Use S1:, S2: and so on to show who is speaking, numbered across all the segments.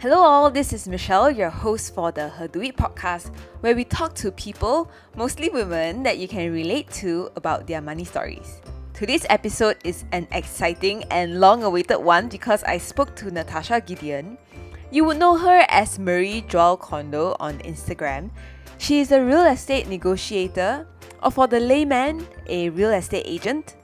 S1: Hello, all. This is Michelle, your host for the Her Do It podcast, where we talk to people, mostly women, that you can relate to about their money stories. Today's episode is an exciting and long awaited one because I spoke to Natasha Gideon. You would know her as Marie Joel Kondo on Instagram. She is a real estate negotiator, or for the layman, a real estate agent.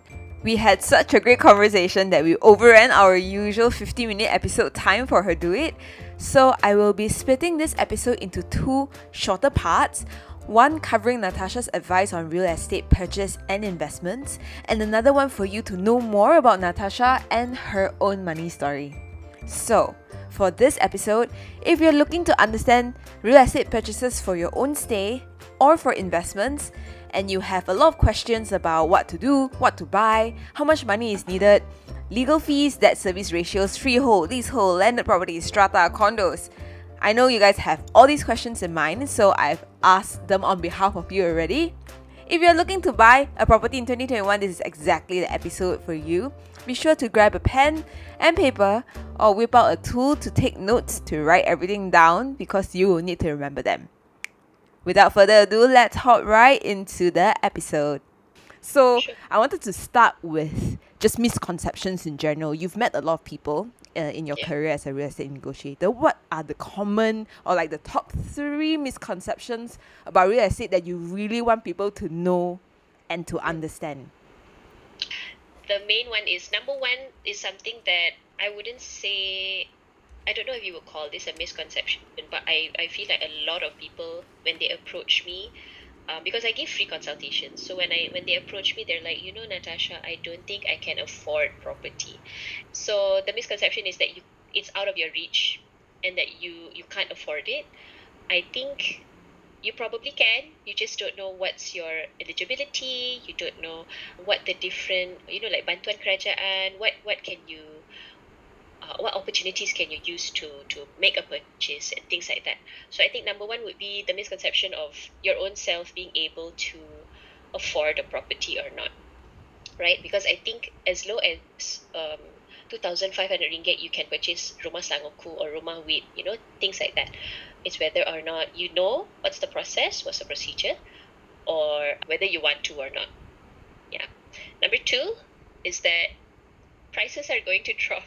S1: We had such a great conversation that we overran our usual 50 minute episode time for her do it. So I will be splitting this episode into two shorter parts. One covering Natasha's advice on real estate purchase and investments, and another one for you to know more about Natasha and her own money story. So, for this episode, if you're looking to understand real estate purchases for your own stay or for investments, and you have a lot of questions about what to do, what to buy, how much money is needed, legal fees, debt service ratios, freehold, leasehold, landed properties, strata, condos. I know you guys have all these questions in mind, so I've asked them on behalf of you already. If you're looking to buy a property in 2021, this is exactly the episode for you. Be sure to grab a pen and paper or whip out a tool to take notes to write everything down because you will need to remember them. Without further ado, let's hop right into the episode. So, I wanted to start with just misconceptions in general. You've met a lot of people uh, in your
S2: Yeah.
S1: career as a real estate negotiator. What are the common or like the top three misconceptions about real estate that you really want people to know and to understand?
S2: the main one is number one is something that I wouldn't say I don't know if you would call this a misconception, but I, I feel like a lot of people when they approach me, um, because I give free consultations. So when I when they approach me, they're like, you know, Natasha, I don't think I can afford property. So the misconception is that you it's out of your reach, and that you you can't afford it. I think you probably can you just don't know what's your eligibility you don't know what the different you know like bantuan kerajaan what what can you uh, what opportunities can you use to to make a purchase and things like that so i think number one would be the misconception of your own self being able to afford a property or not right because i think as low as um 2500 ringgit you can purchase rumah selangorku or rumah wit you know things like that it's whether or not you know what's the process, what's the procedure, or whether you want to or not. Yeah. Number two is that prices are going to drop.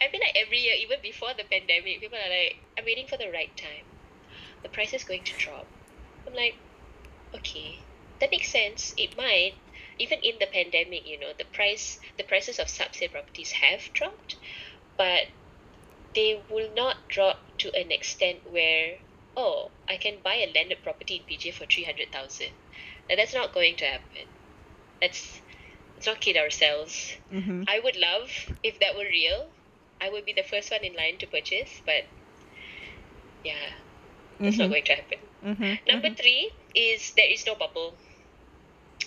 S2: I feel like every year, even before the pandemic, people are like, I'm waiting for the right time. The price is going to drop. I'm like, okay, that makes sense. It might. Even in the pandemic, you know, the price the prices of sub-sale properties have dropped, but they will not drop to an extent where oh I can buy a landed property in PJ for three hundred thousand. Now that's not going to happen. Let's let's not kid ourselves.
S1: Mm-hmm.
S2: I would love if that were real. I would be the first one in line to purchase, but yeah, that's not going to happen.
S1: Mm-hmm.
S2: Number three is there is no bubble.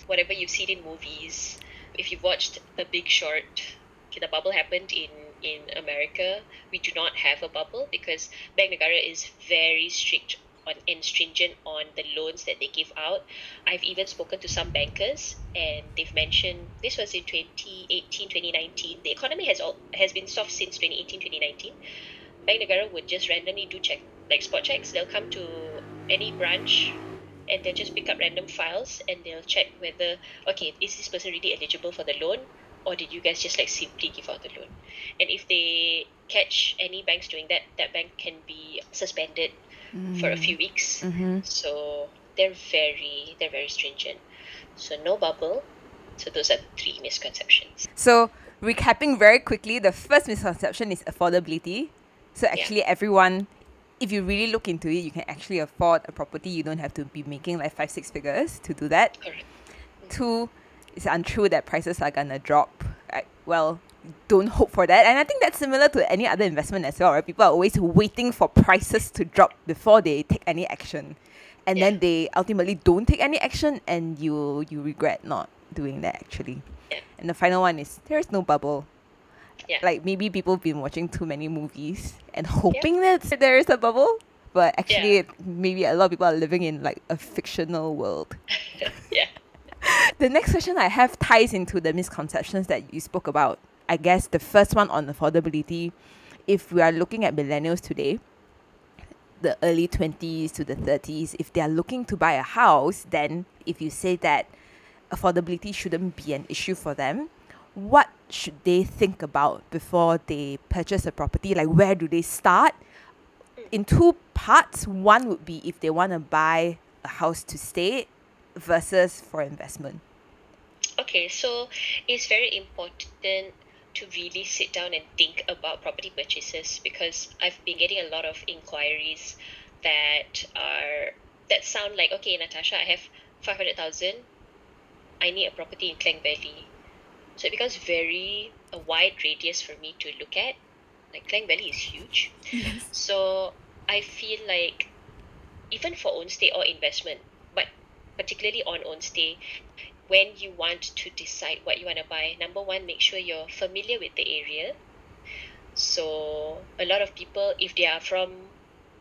S2: Whatever you've seen in movies, if you've watched The Big Short, okay, the bubble happened in in America. We do not have a bubble because Bank Negara is very strict on and stringent on the loans that they give out. I've even spoken to some bankers and they've mentioned this was in 2018 2019 the economy has all has been soft since 2018 2019 Bank Negara would just randomly do check like spot checks. They'll come to any branch and they'll just pick up random files and they'll check whether okay is this person really eligible for the loan or did you guys just like simply give out the loan? And if they catch any banks doing that that bank can be suspended for a few weeks
S1: Mm-hmm.
S2: so they're very they're very stringent so no bubble so those are three misconceptions
S1: So, recapping very quickly, the first misconception is affordability. So, actually, everyone, if you really look into it, you can actually afford a property. You don't have to be making like five, six figures to do that.
S2: correct
S1: Two, it's untrue that prices are gonna drop. Well, don't hope for that. And I think that's similar to any other investment as well, right? People are always waiting for prices to drop before they take any action. And
S2: Yeah.
S1: then they ultimately don't take any action and you you regret not doing that actually.
S2: Yeah.
S1: And the final one is there is no bubble.
S2: Yeah.
S1: Like maybe people have been watching too many movies and hoping that there is a bubble. But actually, maybe a lot of people are living in like a fictional world.
S2: yeah
S1: The next question I have ties into the misconceptions that you spoke about. I guess the first one on affordability if we are looking at millennials today, the early 20s to the 30s, if they are looking to buy a house, then if you say that affordability shouldn't be an issue for them, what should they think about before they purchase a property? Like, where do they start? In two parts, one would be if they want to buy a house to stay versus for investment.
S2: Okay, so it's very important to really sit down and think about property purchases because I've been getting a lot of inquiries that are that sound like okay Natasha I have five hundred thousand. I need a property in Klang Valley. So it becomes very a wide radius for me to look at. Like Klang Valley is huge.
S1: Yes.
S2: so I feel like even for own stay or investment but particularly on own stay when you want to decide what you want to buy. Number one make sure you're familiar with the area. So a lot of people if they are from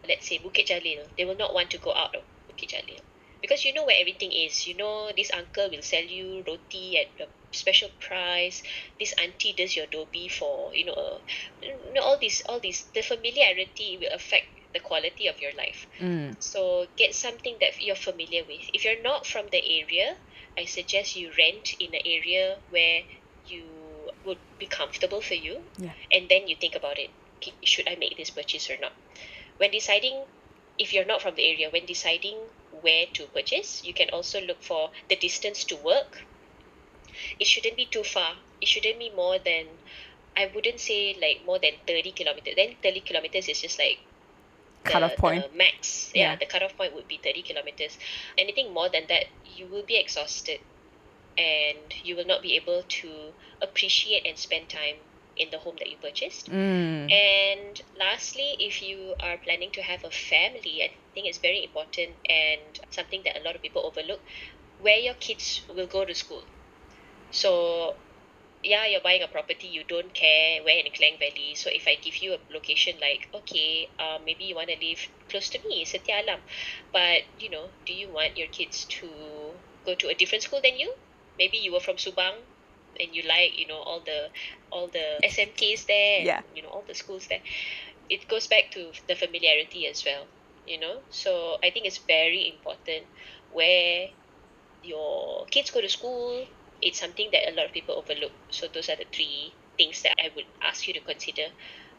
S2: let's say Bukit Jalil they will not want to go out of Bukit Jalil. Because you know where everything is. You know this uncle will sell you roti at a special price. This auntie does your dobi for you know uh, you know all these all these the familiarity will affect the quality of your life.
S1: Mm.
S2: so get something that you're familiar with. If you're not from the area, I suggest you rent in an area where you would be comfortable for you.
S1: Yeah.
S2: And then you think about it. Should I make this purchase or not? When deciding if you're not from the area, when deciding where to purchase, you can also look for the distance to work. It shouldn't be too far. It shouldn't be more than I wouldn't say like more than 30 kilometers. Then 30 kilometers is just like the-
S1: point.
S2: the max. Yeah,
S1: Yeah.
S2: the cutoff point would be 30 kilometers. Anything more than that, you will be exhausted and you will not be able to appreciate and spend time in the home that you purchased.
S1: Mm.
S2: And lastly, if you are planning to have a family, I think it's very important and something that a lot of people overlook where your kids will go to school. So, yeah, you're buying a property, you don't care where in Klang Valley. So, if I give you a location like, okay, um, maybe you want to live close to me, Setia Alam, but you know, do you want your kids to go to a different school than you? Maybe you were from Subang and you like, you know, all the all the SMKs there,
S1: Yeah.
S2: you know, all the schools there. It goes back to the familiarity as well, you know. So I think it's very important where your kids go to school. It's something that a lot of people overlook. So those are the three things that I would ask you to consider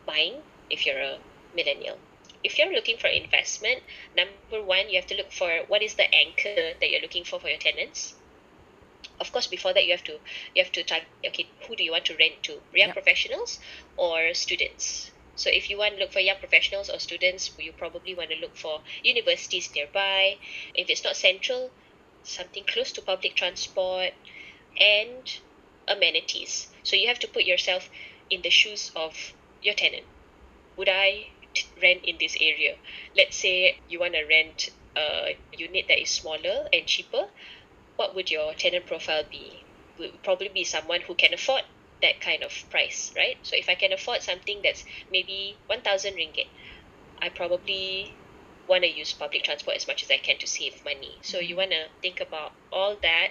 S2: buying if you're a millennial. If you're looking for investment, number one, you have to look for what is the anchor that you're looking for for your tenants of course before that you have to you have to target okay who do you want to rent to young
S1: Yep.
S2: professionals or students so if you want to look for young professionals or students you probably want to look for universities nearby if it's not central something close to public transport and amenities so you have to put yourself in the shoes of your tenant would i t- rent in this area let's say you want to rent a unit that is smaller and cheaper what would your tenant profile be? Would probably be someone who can afford that kind of price, right? So if I can afford something that's maybe 1000 ringgit, I probably want to use public transport as much as I can to save money. So you mm-hmm. want to think about all that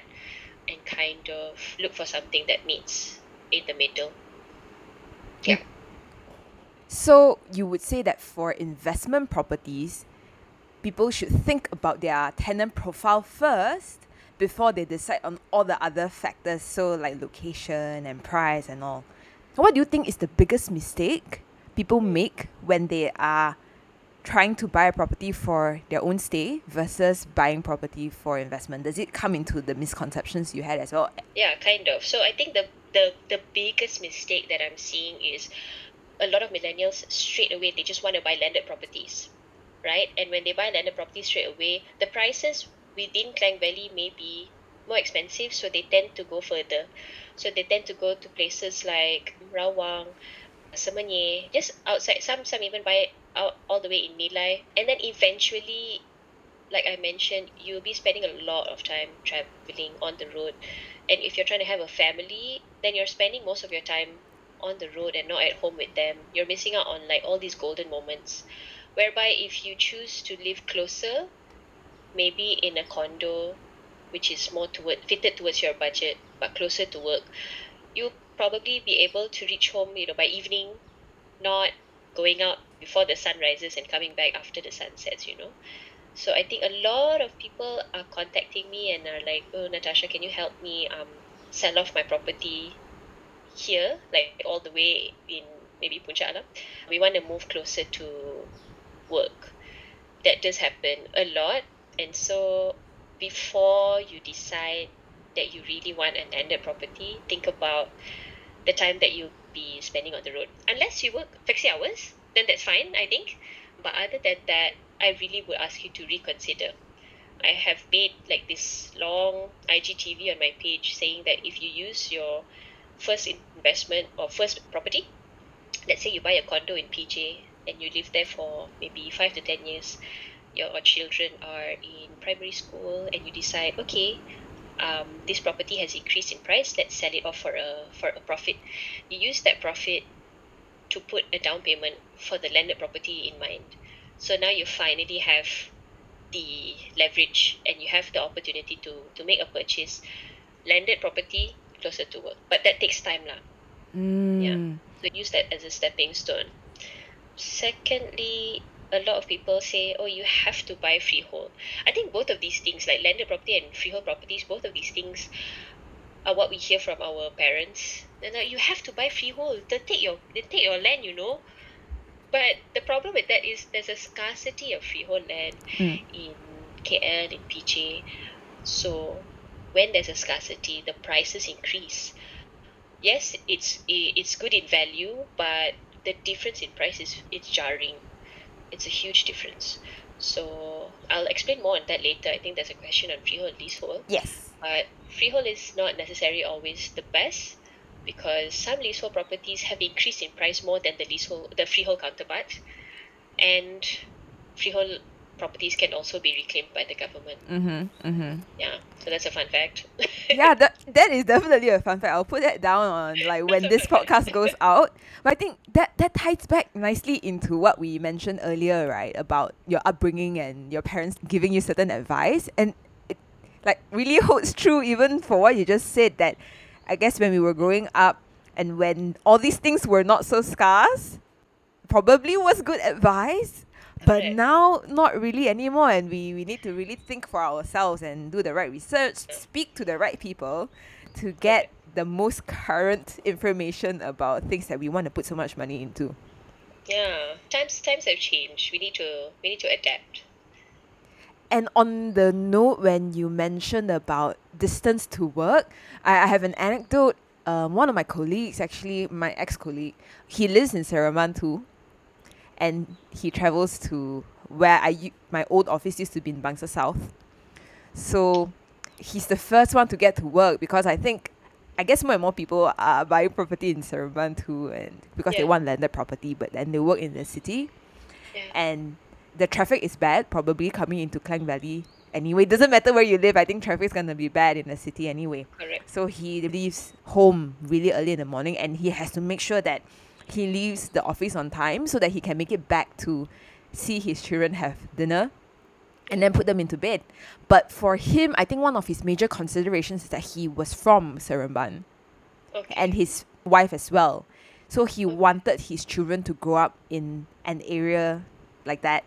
S2: and kind of look for something that meets in the middle. Yeah.
S1: So you would say that for investment properties, people should think about their tenant profile first before they decide on all the other factors, so like location and price and all. What do you think is the biggest mistake people make when they are trying to buy a property for their own stay versus buying property for investment? Does it come into the misconceptions you had as well?
S2: Yeah, kind of. So I think the the the biggest mistake that I'm seeing is a lot of millennials straight away they just want to buy landed properties, right? And when they buy landed properties straight away, the prices within Klang Valley may be more expensive, so they tend to go further. So they tend to go to places like Rawang, Semenyih, just outside. Some some even buy out all the way in Nilai, and then eventually like I mentioned, you'll be spending a lot of time traveling on the road. And if you're trying to have a family, then you're spending most of your time on the road and not at home with them. You're missing out on like all these golden moments. Whereby if you choose to live closer, maybe in a condo which is more toward fitted towards your budget but closer to work, you'll probably be able to reach home, you know, by evening, not going out before the sun rises and coming back after the sun sets, you know. So I think a lot of people are contacting me and are like, "Oh, Natasha, can you help me um sell off my property here, like all the way in maybe Puncak lah. We want to move closer to work. That does happen a lot, and so before you decide that you really want an landed property, think about the time that you'll be spending on the road. Unless you work flexi hours, then that's fine, I think. But other than that, I really would ask you to reconsider. I have made like this long IGTV on my page saying that if you use your first investment or first property, let's say you buy a condo in PJ and you live there for maybe five to ten years, your children are in primary school and you decide, okay, um, this property has increased in price, let's sell it off for a for a profit. You use that profit to put a down payment for the landed property in mind. So now you finally have the leverage and you have the opportunity to to make a purchase. Landed property closer to work. But that takes time lah.
S1: Mm.
S2: So use that as a stepping stone. Secondly, a lot of people say, oh, you have to buy freehold. I think both of these things, like landed property and freehold properties, both of these things are what we hear from our parents. And like, you have to buy freehold. They take your they take your land, you know. But the problem with that is there's a scarcity of freehold land
S1: Mm.
S2: in KL, in PJ. So when there's a scarcity, the prices increase. Yes, it's it's good in value, but the difference in price is it's jarring. It's a huge difference. So I'll explain more on that later. I think there's a question on freehold and leasehold.
S1: Yes.
S2: But freehold is not necessarily always the best because some leasehold properties have increased in price more than the leasehold the freehold counterparts. And freehold properties can also be reclaimed by the government.
S1: Mm-hmm. Mm-hmm.
S2: Yeah. So that's a fun fact.
S1: yeah, that that is definitely a fun fact. I'll put that down on like when this podcast goes out. But I think that that ties back nicely into what we mentioned earlier, right? About your upbringing and your parents giving you certain advice, and it like really holds true even for what you just said. That I guess when we were growing up and when all these things were not so scarce, probably was good advice. But now, not really anymore, and we, we need to really think for ourselves and do the right research, speak to the right people to get the most current information about things that we want to put so much money into.
S2: yeah. Times times have changed. We need to we need to adapt.
S1: And on the note, when you mentioned about distance to work, I, I have an anecdote. Um, one of my colleagues, actually my ex colleague, he lives in Seremban too, and he travels to where I u- my old office used to be in Bangsar South. So he's the first one to get to work because I think, I guess more and more people are buying property in Seremban too, and because they want landed property, but then they work in the city
S2: Yeah.
S1: and the traffic is bad probably coming into Klang Valley anyway doesn't matter where you live I think traffic is going to be bad in the city anyway
S2: Correct.
S1: so he leaves home really early in the morning and he has to make sure that he leaves the office on time so that he can make it back to see his children have dinner and then put them into bed but for him I think one of his major considerations is that he was from Seremban
S2: Okay.
S1: and his wife as well. So he mm-hmm. wanted his children to grow up in an area like that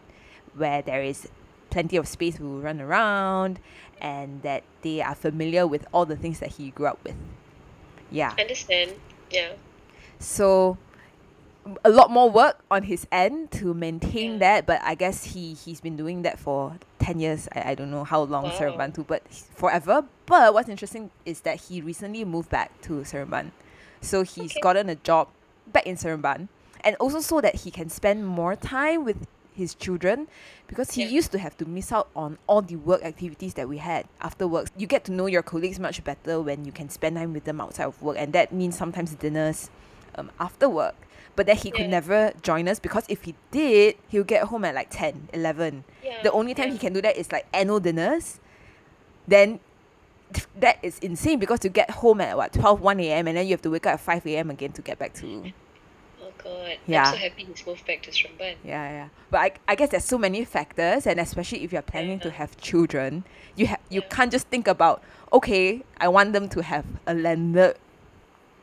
S1: where there is plenty of space to run around and that they are familiar with all the things that he grew up with. Yeah.
S2: Understand. Yeah.
S1: So a lot more work on his end to maintain that, but I guess he he's been doing that for ten years. I, I don't know how long
S2: Wow.
S1: Seremban but forever. But what's interesting is that he recently moved back to Seremban, so he's
S2: Okay.
S1: gotten a job back in Seremban, and also so that he can spend more time with his children because he
S2: Yeah.
S1: used to have to miss out on all the work activities that we had after work. You get to know your colleagues much better when you can spend time with them outside of work, and that means sometimes dinners um, after work. But then he could never join us because if he did, he'll get home at like 10, 11.
S2: Yeah.
S1: The only time
S2: yeah.
S1: he can do that is like annual dinners. Then that is insane because you get home at what 12, 1 a.m. and then you have to wake up at 5 a.m. again to get back to
S2: Oh god.
S1: Yeah.
S2: I'm so happy he's moved back to.
S1: Yeah, yeah. But I, I guess there's so many factors, and especially if you're planning to have children, you have you
S2: Yeah.
S1: can't just think about okay, I want them to have a landed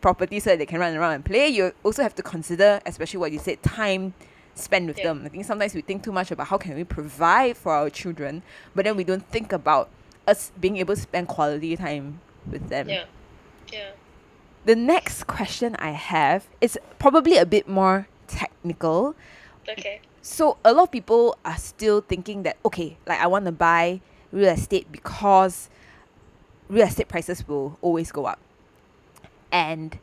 S1: property so that they can run around and play. You also have to consider, especially what you said, time spent with
S2: Yeah.
S1: them. I think sometimes we think too much about how can we provide for our children, but then we don't think about us being able to spend quality time with them.
S2: Yeah. Yeah.
S1: The next question I have is probably a bit more technical.
S2: Okay.
S1: So a lot of people are still thinking that okay, like I want to buy real estate because real estate prices will always go up. And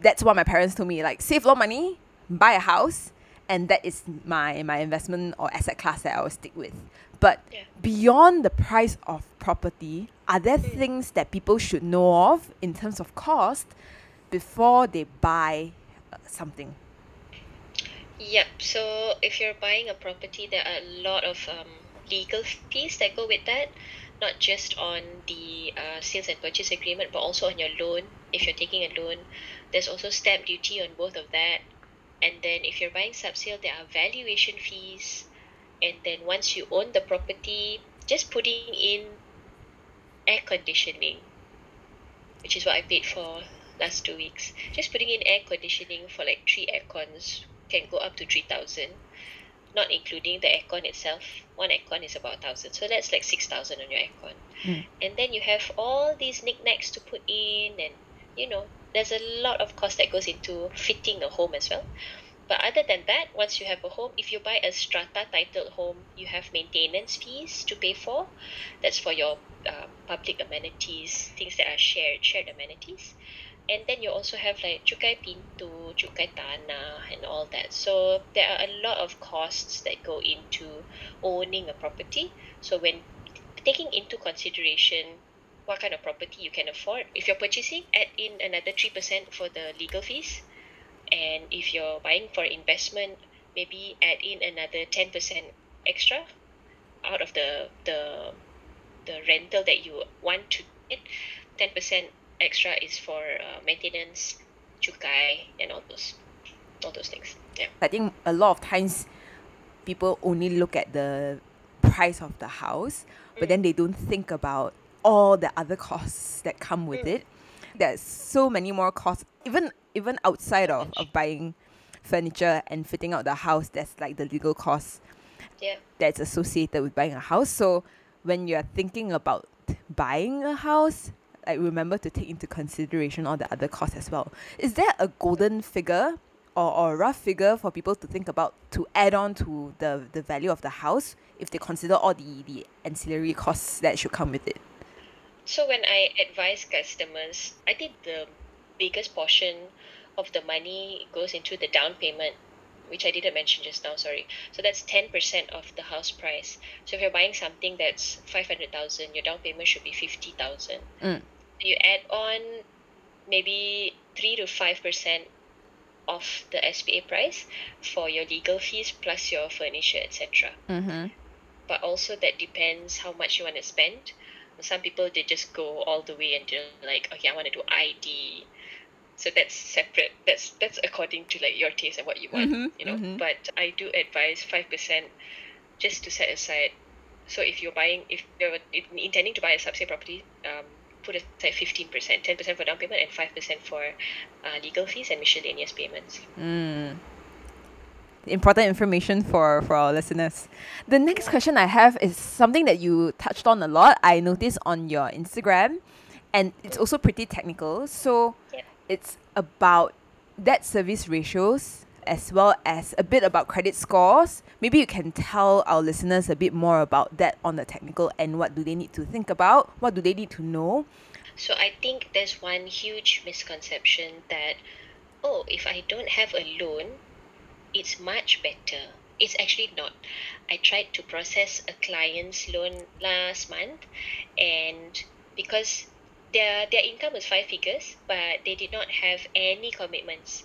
S1: that's what my parents told me, like save a lot of money, buy a house, and that is my my investment or asset class that I will stick with. But
S2: Yeah.
S1: beyond the price of property, are there
S2: Mm.
S1: things that people should know of in terms of cost before they buy uh, something?
S2: Yep. So if you're buying a property, there are a lot of um, legal fees that go with that, not just on the uh, sales and purchase agreement, but also on your loan. If you're taking a loan, there's also stamp duty on both of that. And then if you're buying sub sale there are valuation fees. And then once you own the property, just putting in air conditioning, which is what I paid for last two weeks. Just putting in air conditioning for like three air cons can go up to 3000 not including the aircon itself. One aircon is about 1000 so that's like 6000 on your aircon.
S1: Mm.
S2: and then you have all these knickknacks to put in and you know there's a lot of cost that goes into fitting a home as well. But other than that once you have a home if you buy a strata titled home you have maintenance fees to pay for. That's for your uh, public amenities things that are shared shared amenities and then you also have like cukai pintu, cukai tanah, and all that. So there are a lot of costs that go into owning a property. So when taking into consideration what kind of property you can afford, if you're purchasing, add in another three percent for the legal fees, and if you're buying for investment, maybe add in another ten percent extra out of the the the rental that you want to get. Ten percent extra is for uh, maintenance, cukai, and all those, all those things. Yeah.
S1: I think a lot of times people only look at the price of the house, but then they don't think about all the other costs that come with
S2: Mm.
S1: it. There's so many more costs, even even outside of, of buying furniture and fitting out the house. There's like the legal costs
S2: Yeah.
S1: that's associated with buying a house. So when you're thinking about buying a house, like remember to take into consideration all the other costs as well. Is there a golden figure or, or a rough figure for people to think about to add on to the, the value of the house if they consider all the, the ancillary costs that should come with it?
S2: So when I advise customers, I think the biggest portion of the money goes into the down payment, which I didn't mention just now. Sorry. So that's ten percent of the house price. So if you're buying something that's five hundred thousand, your down payment should be fifty thousand.
S1: Mm.
S2: You add on maybe three to five percent of the SPA price for your legal fees plus your furniture, etc
S1: Mm-hmm.
S2: but also that depends how much you want to spend. Some people they just go all the way and they're like, okay, I want to do ID. So that's separate. That's that's according to like your taste and what you want,
S1: Mhm,
S2: you know.
S1: mhm.
S2: But I do advise five percent just to set aside. So if you're buying, if you're intending to buy a subsale property, um, put aside fifteen percent, ten percent for down payment, and five percent for uh, legal fees and miscellaneous payments.
S1: Mm. Important information for, for our listeners. The next question I have is something that you touched on a lot. I noticed on your Instagram, and it's also pretty technical. So
S2: Yeah.
S1: it's about debt service ratios as well as a bit about credit scores. Maybe you can tell our listeners a bit more about that on the technical and what do they need to think about? What do they need to know?
S2: So I think there's one huge misconception that, oh, if I don't have a loan, it's much better. It's actually not. I tried to process a client's loan last month, and because their their income was five figures, but they did not have any commitments,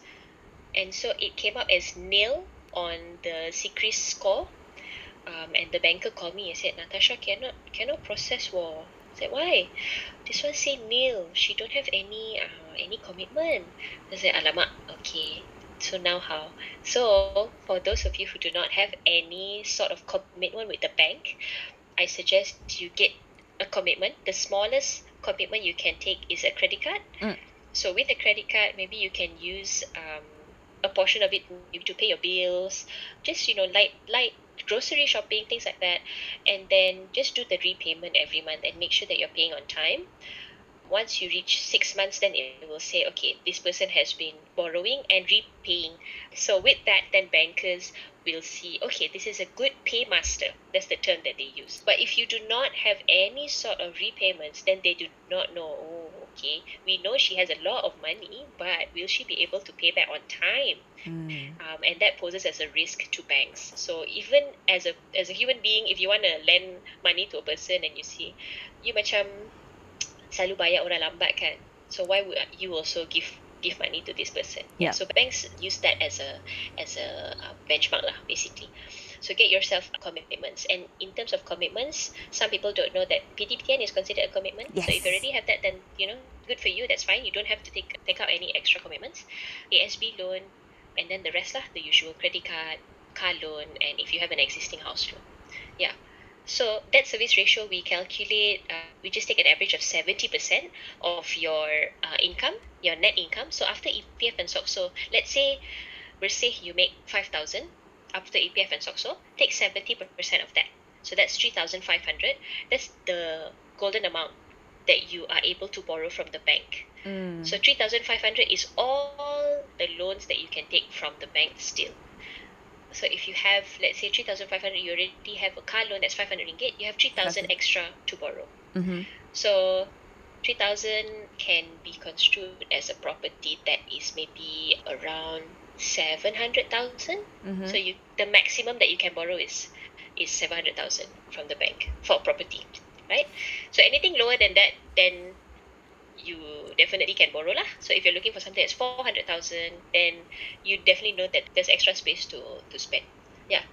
S2: and so it came up as nil on the CCRIS score. Um, and the banker called me and said, Natasha cannot cannot process war. I said, why? This one say nil. She don't have any uh, any commitment. I said, alamak, okay. So now how? So for those of you who do not have any sort of commitment with the bank, I suggest you get a commitment. The smallest commitment you can take is a credit card.
S1: Mm.
S2: So with a credit card, maybe you can use um, a portion of it to pay your bills, just you know, light light grocery shopping, things like that, and then just do the repayment every month and make sure that you're paying on time. Once you reach six months, then it will say, okay, this person has been borrowing and repaying. So with that, then bankers will see, okay, this is a good paymaster. That's the term that they use. But if you do not have any sort of repayments, then they do not know, oh, okay, we know she has a lot of money, but will she be able to pay back on time?
S1: Mm.
S2: Um, and that poses as a risk to banks. So even as a as a human being, if you want to lend money to a person and you see, you macam selalu bayar orang lambat kan. So why would you also give give money to this person?
S1: Yeah.
S2: So banks use that as a as a uh, benchmark lah, basically. So get yourself commitments. And in terms of commitments, some people don't know that PTPTN is considered a commitment. So if you already have that, then you know, good for you. That's fine. You don't have to take take out any extra commitments. ASB loan, and then the rest lah, the usual credit card, car loan, and if you have an existing house loan. Yeah. So debt service ratio we calculate. Uh, we just take an average of seventy percent of your uh, income, your net income. So after EPF and so, let's say, we say you make five thousand after EPF and SOCSO, take seventy percent of that. So that's three thousand five hundred. That's the golden amount that you are able to borrow from the bank.
S1: Mm.
S2: So 3,500 is all the loans that you can take from the bank still. So if you have, let's say 3,500, you already have a car loan that's 500 ringgit, you have 3,000 extra to borrow.
S1: Mm-hmm.
S2: So 3,000 can be construed as a property that is maybe around 700,000.
S1: Mm-hmm.
S2: So you the maximum that you can borrow is is 700,000 from the bank for property, right? So anything lower than that, then you definitely can borrow lah. So if you're looking for something that's 400,000, then you definitely know that there's extra space to, to spend. Yeah.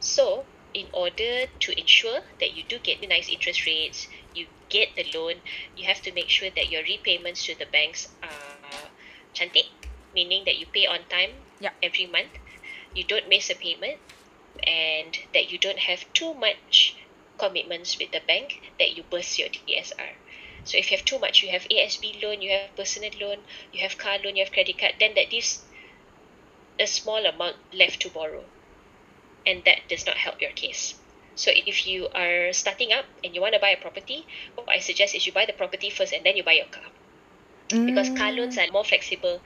S2: So in order to ensure that you do get the nice interest rates, you get the loan, you have to make sure that your repayments to the banks are cantik, meaning that you pay on time
S1: Yeah.
S2: every month, you don't miss a payment, and that you don't have too much commitments with the bank that you burst your DSR. So if you have too much, you have ASB loan, you have personal loan, you have car loan, you have credit card, then that is a small amount left to borrow. And that does not help your case. So if you are starting up and you want to buy a property, what I suggest is you buy the property first and then you buy your car. Because car loans mm. are more flexible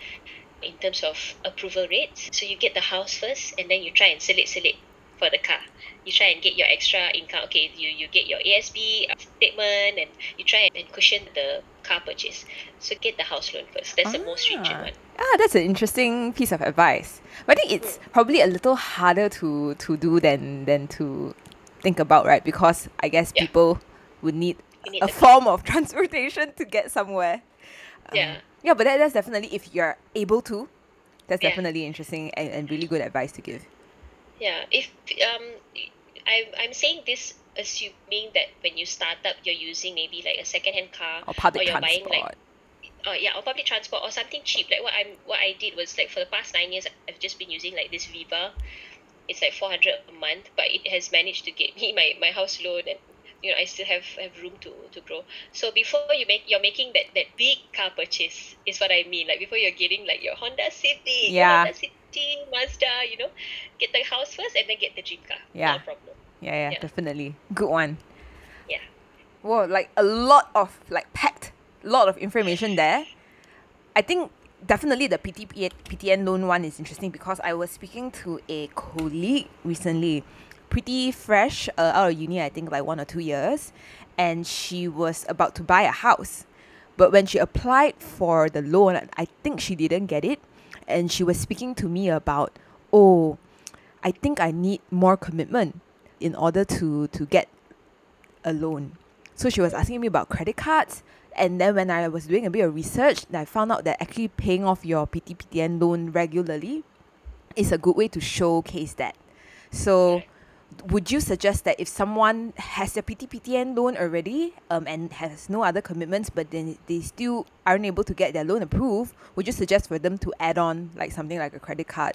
S2: in terms of approval rates. So you get the house first and then you try and select select for the car. You try and get your extra income. Okay, you, you get your ASB statement and you try and cushion the car purchase. So get the house loan first. That's the most stringent
S1: Ah.
S2: one.
S1: Ah, that's an interesting piece of advice. But I think it's probably a little harder to to do than than to think about, right? Because I guess
S2: Yeah.
S1: people would need
S2: need
S1: a form of transportation to get somewhere. Um,
S2: Yeah.
S1: Yeah, but that, that's definitely if you're able to. That's
S2: Yeah.
S1: definitely interesting and, and really good advice to give.
S2: Yeah, if um, I I'm saying this assuming that when you start up, you're using maybe like a second-hand car
S1: Or public
S2: you're
S1: transport.
S2: buying like oh yeah, or public transport or something cheap. Like what I'm what I did was like for the past nine years, I've just been using like this Viva. It's like four hundred a month, but it has managed to get me my, my house loan and you know I still have, have room to, to grow. So before you make you're making that, that big car purchase is what I mean. Like before you're getting like your Honda Civic,
S1: Yeah.
S2: Honda City, Mazda, you know, get the house first and then get the dream car.
S1: Yeah.
S2: Not a problem.
S1: Yeah, yeah,
S2: Yeah.
S1: definitely. Good one.
S2: Yeah.
S1: Whoa, like a lot of like packed lot of information there. I think definitely the PTP, PTN loan one is interesting because I was speaking to a colleague recently, pretty fresh uh, out of uni, I think like one or two years, and she was about to buy a house. But when she applied for the loan, I think she didn't get it. And she was speaking to me about, oh, I think I need more commitment in order to to get a loan. So she was asking me about credit cards. And then when I was doing a bit of research, I found out that actually paying off your PTPTN loan regularly is a good way to showcase that. So would you suggest that if someone has their PTPTN loan already um, and has no other commitments, but then they still aren't able to get their loan approved, would you suggest for them to add on like something like a credit card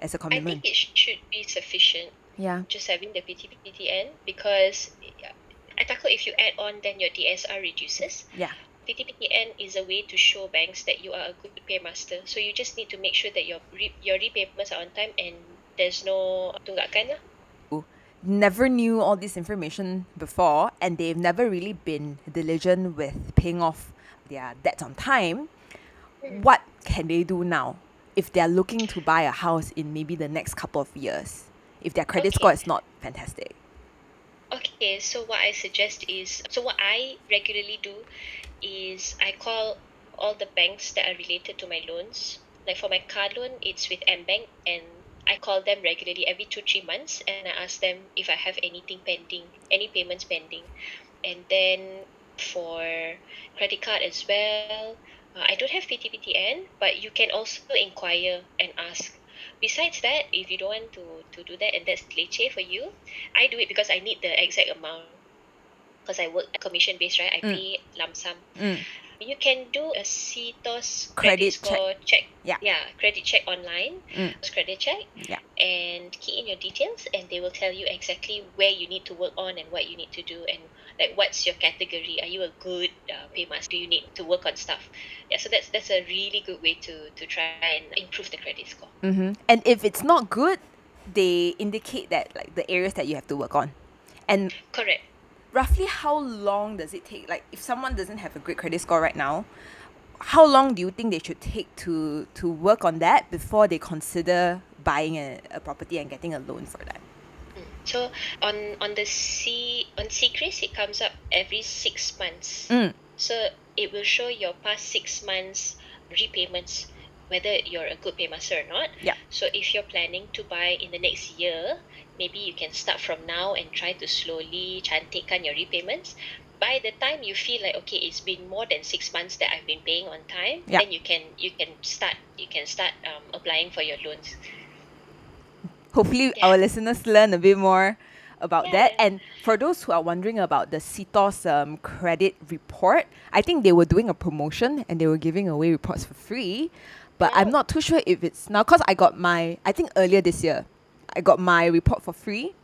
S1: as a commitment?
S2: I think it should be sufficient
S1: yeah.
S2: just having the PTPTN because I takut if you add on then your DSR reduces.
S1: Yeah.
S2: PTPTN is a way to show banks that you are a good paymaster. So you just need to make sure that your re- your repayments are on time and there's no tunggakan lah.
S1: Never knew all this information before, and they've never really been diligent with paying off their debts on time. What can they do now if they're looking to buy a house in maybe the next couple of years? If their credit
S2: Okay.
S1: score is not fantastic.
S2: Okay, so what I suggest is so what I regularly do is I call all the banks that are related to my loans. Like for my car loan, it's with MBank and I call them regularly every two, three months and I ask them if I have anything pending, any payments pending. And then for credit card as well, uh, I don't have PTPTN, but you can also inquire and ask. Besides that, if you don't want to, to do that and that's leceh for you, I do it because I need the exact amount. Because I work commission based, right? I
S1: Mm.
S2: pay lump sum.
S1: Mm.
S2: You can do a CTOS
S1: Credit
S2: credit, score check.
S1: Yeah.
S2: Yeah, credit check online.
S1: Mm.
S2: Credit check.
S1: Yeah.
S2: And key in your details, and they will tell you exactly where you need to work on and what you need to do, and like what's your category. Are you a good uh, paymaster? Do you need to work on stuff? Yeah. So that's that's a really good way to to try and improve the credit score.
S1: Mm-hmm. And if it's not good, they indicate that like the areas that you have to work on. And
S2: Correct.
S1: Roughly how long does it take? Like if someone doesn't have a great credit score right now, how long do you think they should take to to work on that before they consider buying a, a property and getting a loan for that?
S2: So on on the C on CCRIS it comes up every six months.
S1: Mm.
S2: So it will show your past six months repayments, whether you're a good paymaster or not.
S1: Yeah.
S2: So if you're planning to buy in the next year, maybe you can start from now and try to slowly cantikkan your repayments. By the time you feel like okay, it's been more than six months that I've been paying on time,
S1: Yeah.
S2: then you can you can start you can start um, applying for your loans.
S1: Hopefully,
S2: Yeah.
S1: our listeners learn a bit more about that. And for those who are wondering about the CTOS um, credit report, I think they were doing a promotion and they were giving away reports for free. But I'm not too sure if it's now because I got my, I think earlier this year, I got my report for free.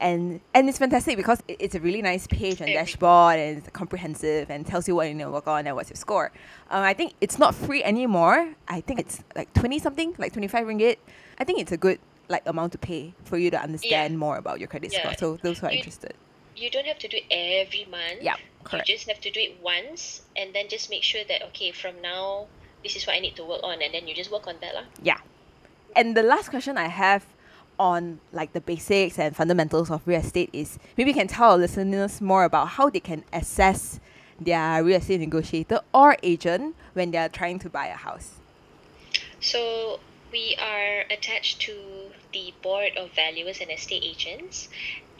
S1: And, and it's fantastic because it- it's a really nice page and dashboard and it's comprehensive and tells you what you need to work on and what's your score. Um, I think it's not free anymore. I think it's like 20 something, like 25 ringgit. I think it's a good like amount to pay for you to understand more about your credit score. So those who are
S2: You-
S1: interested.
S2: you don't have to do it every month.
S1: Yeah, correct.
S2: You just have to do it once and then just make sure that okay, from now this is what I need to work on and then you just work on that lah.
S1: Yeah. And the last question I have on like the basics and fundamentals of real estate is maybe you can tell our listeners more about how they can assess their real estate negotiator or agent when they are trying to buy a house.
S2: So we are attached to the board of valuers and estate agents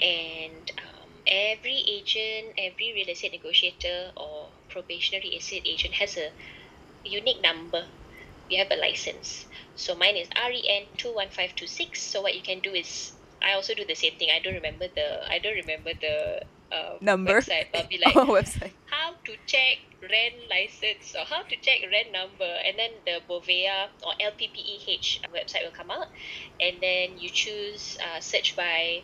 S2: and um, every agent, every real estate negotiator or probationary estate agent has a unique number. We have a license. So mine is REN two one five two six. So what you can do is I also do the same thing. I don't remember the I don't remember the uh,
S1: Number?
S2: website. I'll be like
S1: oh, website.
S2: how to check REN license or how to check REN number and then the BOVAEA or LPPEH website will come out and then you choose uh, search by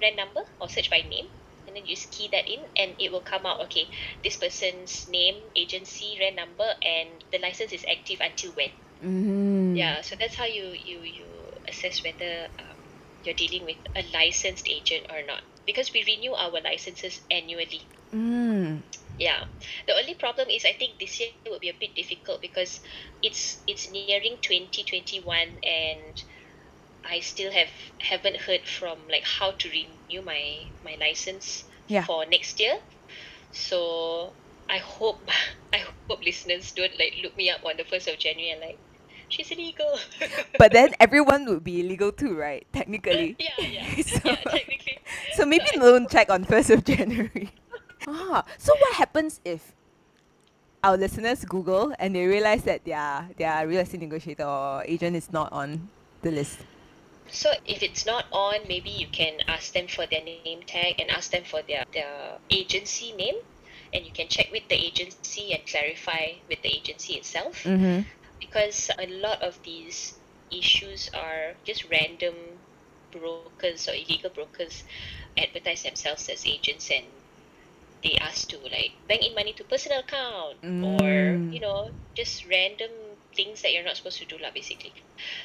S2: REN number or search by name and then you just key that in and it will come out okay this person's name agency REN number and the license is active until when
S1: Mm.
S2: yeah so that's how you you you assess whether um, you're dealing with a licensed agent or not because we renew our licenses annually
S1: Mm.
S2: yeah. The only problem is I think this year will be a bit difficult because it's it's nearing 2021 and I still have haven't heard from like how to renew my my license
S1: Yeah.
S2: for next year. So I hope I hope listeners don't like look me up on the first of January and like she's illegal.
S1: But then everyone would be illegal too, right? Technically.
S2: yeah, yeah,
S1: So-
S2: yeah, technically.
S1: So maybe
S2: I-
S1: don't check on 1st of January. ah, so what happens if our listeners Google and they realize that their their real estate negotiator or agent is not on the list?
S2: So if it's not on, maybe you can ask them for their name tag and ask them for their, their agency name and you can check with the agency and clarify with the agency itself
S1: Mm-hmm.
S2: Because a lot of these issues are just random brokers or illegal brokers advertise themselves as agents and they ask to like bank in money to personal account or
S1: Mm.
S2: you know just random things that you're not supposed to do lah basically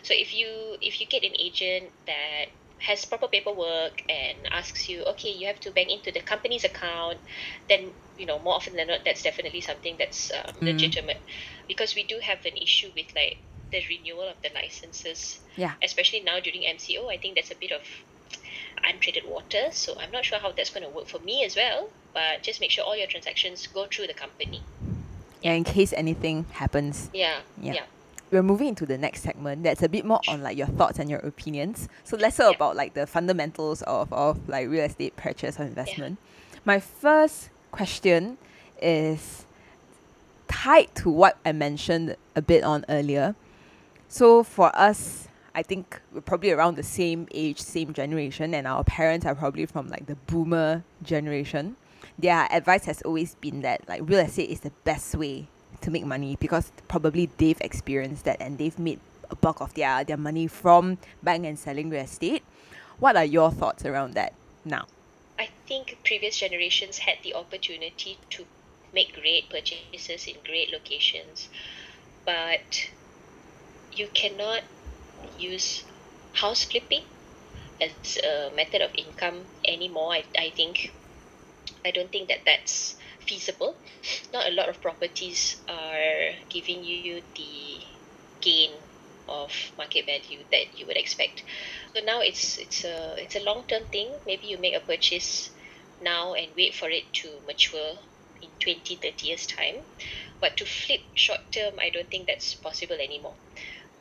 S2: so if you if you get an agent that has proper paperwork and asks you okay you have to bank into the company's account then you know more often than not that's definitely something that's um,
S1: Mm.
S2: legitimate because we do have an issue with like the renewal of the licenses
S1: Yeah.
S2: especially now during MCO I think that's a bit of untreated water so I'm not sure how that's going to work for me as well but just make sure all your transactions go through the company
S1: Yeah, in case anything happens.
S2: yeah
S1: Yeah.
S2: yeah,
S1: We're moving into the next segment that's a bit more on like your thoughts and your opinions. So lesser
S2: Yeah.
S1: about like the fundamentals of, of like real estate purchase or investment. My first question is tied to what I mentioned a bit on earlier. So for us, I think we're probably around the same age, same generation, and our parents are probably from like the boomer generation. Their advice has always been that like real estate is the best way to make money because probably they've experienced that and they've made a bulk of their, their money from buying and selling real estate. What are your thoughts around that now?
S2: I think previous generations had the opportunity to make great purchases in great locations, but you cannot use house flipping as a method of income anymore. I, I think I don't think that that's feasible. Not a lot of properties are giving you the gain of market value that you would expect. So now it's it's a it's a long term thing. Maybe you make a purchase now and wait for it to mature in 20, 30 years time. But to flip short term, I don't think that's possible anymore.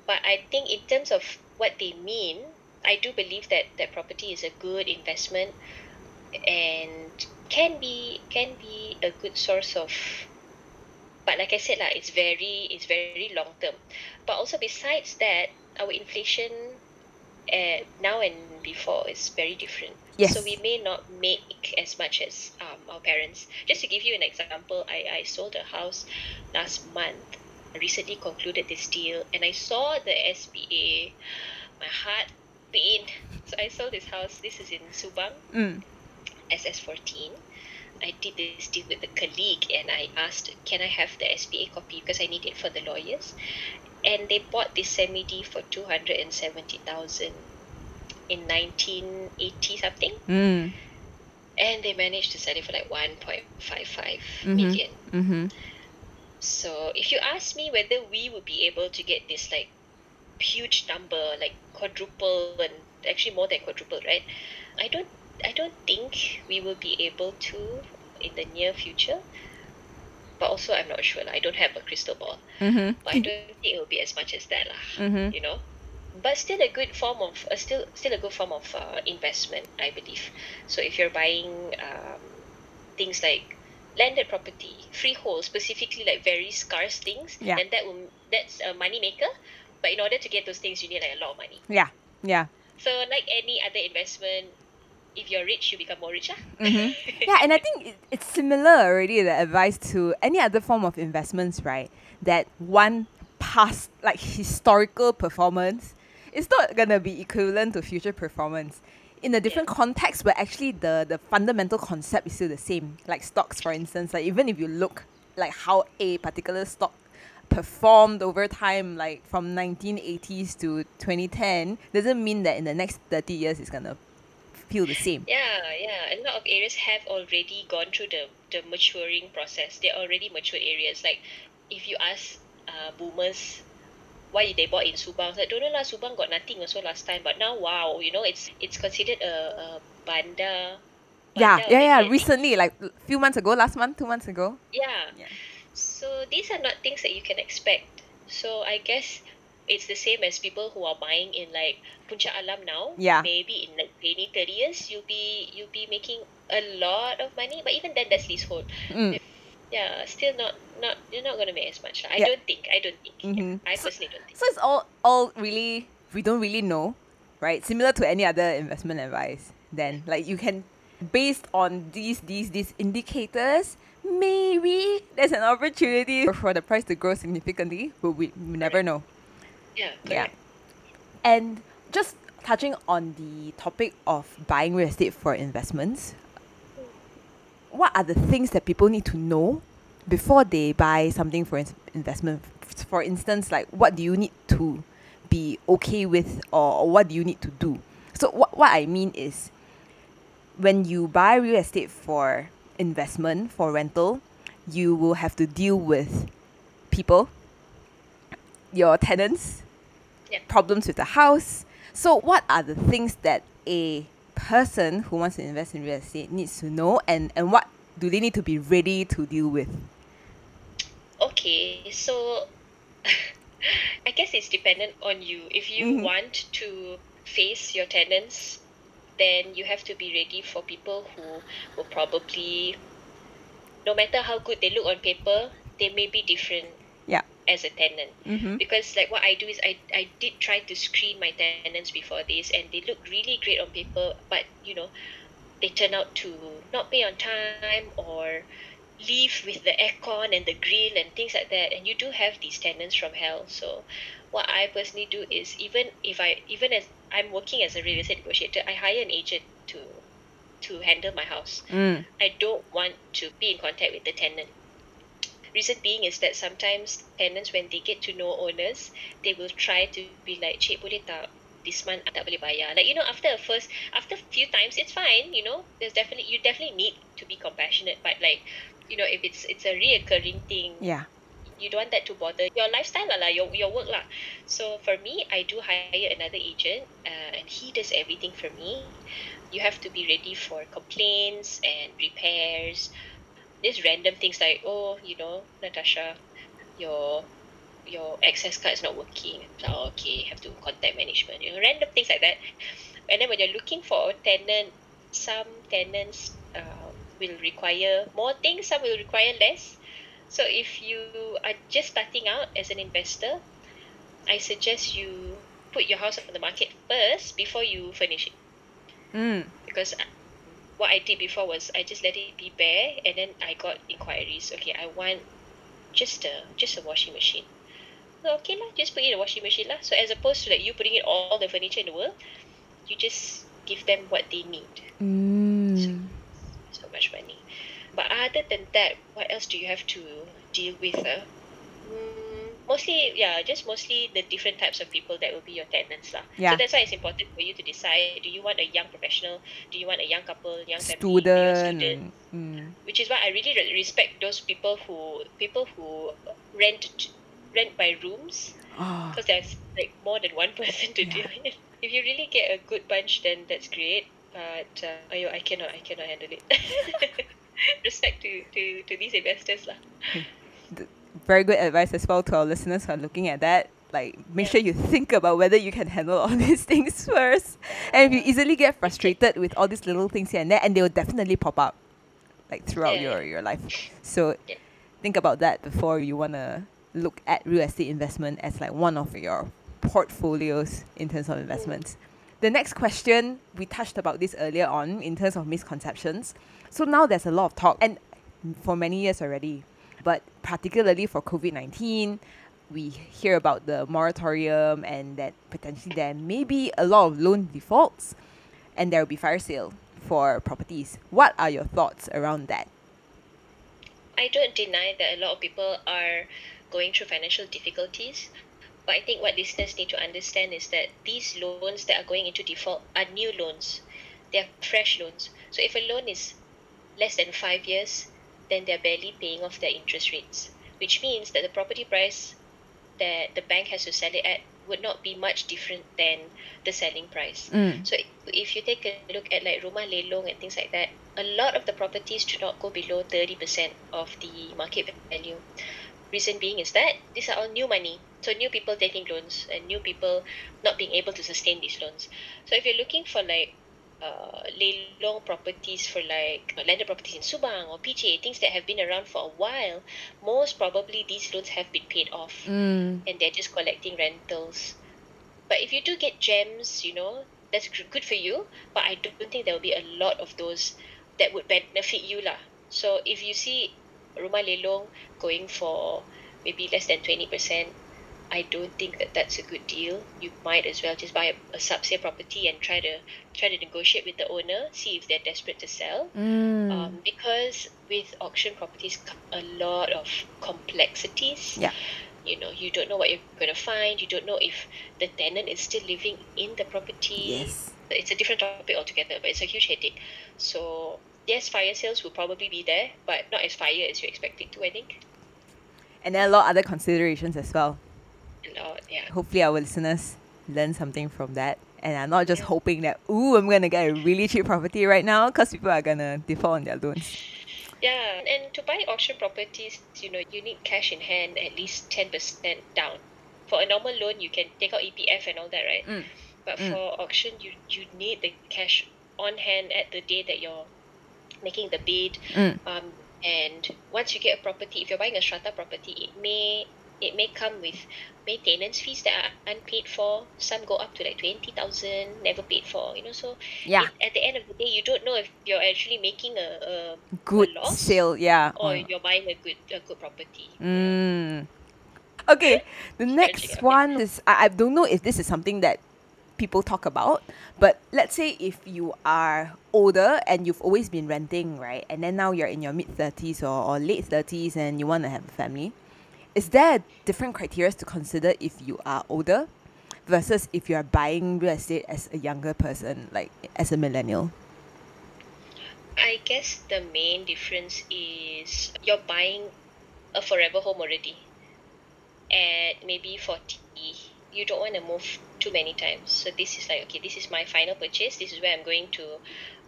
S2: But I think in terms of what they mean, I do believe that that property is a good investment and can be can be a good source of but like I said lah, it's very it's very long term. But also besides that, our inflation uh, now and before is very different. So we may not make as much as um, our parents. Just to give you an example, I, I sold a house last month. I recently concluded this deal and I saw the SPA. My heart pained. So I sold this house. This is in Subang.
S1: Mm.
S2: SS14. I did this deal with a colleague and I asked, can I have the SPA copy because I need it for the lawyers? And they bought this semi D for 270,000 in 1980 something.
S1: Mm.
S2: And they managed to sell it for like 1.55
S1: Mhm.
S2: million.
S1: Mm-hmm.
S2: So if you ask me whether we would be able to get this like huge number, like quadruple and actually more than quadruple, right? I don't I don't think we will be able to in the near future. But also I'm not sure. I don't have a crystal ball.
S1: Mm-hmm.
S2: But I don't think it will be as much as that. lah.
S1: Mm-hmm.
S2: You know? But still a good form of uh, still still a good form of uh, investment, I believe. So if you're buying um, things like landed property, freehold, specifically like very scarce things,
S1: Yeah.
S2: then that will that's a money maker. But in order to get those things, you need like a lot of money.
S1: Yeah. Yeah.
S2: So like any other investment, if you're rich, you become more rich. ah.
S1: Mm-hmm. yeah, and I think it, it's similar already the advice to any other form of investments, right? That one past like historical performance is not gonna be equivalent to future performance. In a different context, but actually the the fundamental concept is still the same. Like stocks, for instance, like even if you look like how a particular stock performed over time, like from 1980s to 2010, doesn't mean that in the next 30 years it's gonna feel the same.
S2: Yeah, yeah. A lot of areas have already gone through the, the maturing process. They're already mature areas. Like if you ask uh, boomers why they bought in Subang, it's like don't know lah, Subang got nothing also last time. But now wow, you know, it's it's considered a, a bandar.
S1: Yeah, yeah, yeah.
S2: I.
S1: Recently, like a few months ago, last month, two months ago.
S2: Yeah.
S1: Yeah.
S2: So these are not things that you can expect. So I guess it's the same as people who are buying in like Puncak Alam now.
S1: Yeah.
S2: Maybe in like 20, 30 years you'll be you'll be making a lot of money. But even then that's leasehold.
S1: Mm.
S2: Yeah, still not not you're not gonna make as much. lah. I
S1: Yeah.
S2: don't think. I don't think. Yeah,
S1: Mhm.
S2: I
S1: So-
S2: personally don't think.
S1: So it's all, all really, we don't really know, right? Similar to any other investment advice. Then, like you can, based on these these these indicators, maybe there's an opportunity for the price to grow significantly, but we, we never know.
S2: Yeah,
S1: Yeah. And just touching on the topic of buying real estate for investments, what are the things that people need to know before they buy something for ins- investment? For instance, like what do you need to be okay with, or, what do you need to do? So what what I mean is, when you buy real estate for investment for rental, you will have to deal with people, your tenants,
S2: Yeah.
S1: problems with the house. So, what are the things that a person who wants to invest in real estate needs to know, and, and what do they need to be ready to deal with?
S2: Okay, so I guess it's dependent on you. If you
S1: Mhm.
S2: want to face your tenants, then you have to be ready for people who will probably, no matter how good they look on paper, they may be different. As a tenant.
S1: Mm-hmm.
S2: Because like what I do is I, I did try to screen my tenants before this and they look really great on paper, but you know, they turn out to not pay on time or leave with the aircon and the grill and things like that and you do have these tenants from hell so what i personally do is even if i even as i'm working as a real estate negotiator i hire an agent to to handle my house
S1: Mm.
S2: i don't want to be in contact with the tenant reason being is that sometimes tenants when they get to know owners they will try to be like cik boleh tak this month tak boleh bayar like you know after a first after a few times it's fine you know there's definitely you definitely need to be compassionate but like you know if it's it's a reoccurring thing
S1: Yeah.
S2: you don't want that to bother your lifestyle lah, lah your, your work lah. So for me, I do hire another agent uh, and he does everything for me. You have to be ready for complaints and repairs. These random things like, oh, you know, Natasha, your your access card is not working. So, okay, have to contact management. You know, random things like that. And then when you're looking for a tenant, some tenants uh, will require more things, some will require less. So if you are just starting out as an investor, I suggest you put your house on the market first before you furnish it.
S1: Mm.
S2: Because I- what I did before was I just let it be bare, and then I got inquiries. Okay, I want just a just a washing machine. So, okay lah, just put in a washing machine lah. So as opposed to like you putting in all the furniture in the world, you just give them what they need.
S1: Mm.
S2: so much money. But other than that, what else do you have to deal with? Uh? Mostly, yeah, just mostly the different types of people that will be your tenants. Lah.
S1: Yeah.
S2: So that's why it's important for you to decide do you want a young professional? Do you want a young couple, young family? Do you want
S1: Student.
S2: student?
S1: Mm.
S2: Which is why I really re- respect those people who people who rent rent by rooms because there's like more than one person to deal with. If you really get a good bunch, then that's great. But uh, ayo, I cannot, I cannot handle it. Respect to, to, to these investors lah.
S1: Very good advice as well to our listeners who are looking at that. Like, make sure you think about whether you can handle all these things first. And if you easily get frustrated with all these little things here and there, and they will definitely pop up, like throughout your your life. So, think about that before you wanna look at real estate investment as like one of your portfolios in terms of investments. The next question we touched about this earlier on in terms of misconceptions. So now there's a lot of talk, and for many years already, but particularly for COVID 19, we hear about the moratorium and that potentially there may be a lot of loan defaults and there will be fire sale for properties. What are your thoughts around that?
S2: I don't deny that a lot of people are going through financial difficulties. But I think what listeners need to understand is that these loans that are going into default are new loans. They're fresh loans. So if a loan is less than five years, then they're barely paying off their interest rates, which means that the property price that the bank has to sell it at would not be much different than the selling price.
S1: Mm.
S2: So if you take a look at like rumah lelong and things like that, a lot of the properties do not go below 30% of the market value. Reason being is that these are all new money. So new people taking loans and new people not being able to sustain these loans. So if you're looking for like uh, lelong properties for like uh, landed properties in Subang or PJ, things that have been around for a while, most probably these loans have been paid off
S1: Mm.
S2: and they're just collecting rentals. But if you do get gems, you know, that's good for you. But I don't think there will be a lot of those that would benefit you lah. So if you see rumah lelong going for maybe less than twenty percent, I don't think that that's a good deal. You might as well just buy a, a sub sale property and try to try to negotiate with the owner, see if they're desperate to sell.
S1: Mm.
S2: Um, because with auction properties, a lot of complexities.
S1: Yeah.
S2: You know, you don't know what you're going to find. You don't know if the tenant is still living in the property.
S1: yes.
S2: It's a different topic altogether, but it's a huge headache. So yes, fire sales will probably be there, but not as fire as you expect it to. I think.
S1: And then a lot of other considerations as well.
S2: A lot, yeah.
S1: Hopefully, our listeners learn something from that. And I'm not just hoping that, ooh, I'm going to get a really cheap property right now because people are going to default on their loans.
S2: Yeah, and to buy auction properties, you know, you need cash in hand at least ten percent down. For a normal loan, you can take out EPF and all that, right?
S1: Mm.
S2: But
S1: Mm.
S2: for auction, you you need the cash on hand at the day that you're making the bid.
S1: Mm.
S2: Um, and once you get a property, if you're buying a strata property, it may it may come with maintenance fees that are unpaid for. Some go up to like twenty thousand, never paid for. You know, so
S1: Yeah.
S2: it- at the end of the day, you don't know if you're actually making a, a
S1: Good
S2: loss
S1: sale. Yeah.
S2: or
S1: Oh.
S2: you're buying a good a good property.
S1: Mm. Okay, the next one is I, I don't know if this is something that people talk about, but let's say if you are older and you've always been renting, right? And then now you're in your mid 30s or, or late 30s and you want to have a family, is there different criteria to consider if you are older versus if you are buying real estate as a younger person, like as a millennial?
S2: I guess the main difference is you're buying a forever home already. At maybe 40, you don't want to move too many times. So this is like, okay, this is my final purchase. This is where I'm going to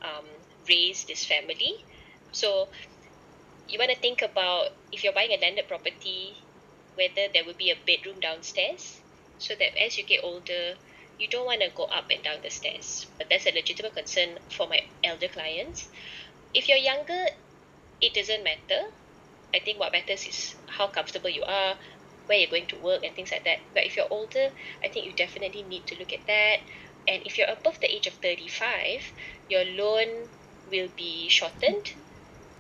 S2: um, raise this family. So you want to think about if you're buying a landed property, whether there will be a bedroom downstairs, so that as you get older, you don't want to go up and down the stairs. But that's a legitimate concern for my elder clients. If you're younger, it doesn't matter. I think what matters is how comfortable you are, where you're going to work, and things like that. But if you're older, I think you definitely need to look at that. And if you're above the age of 35, your loan will be shortened.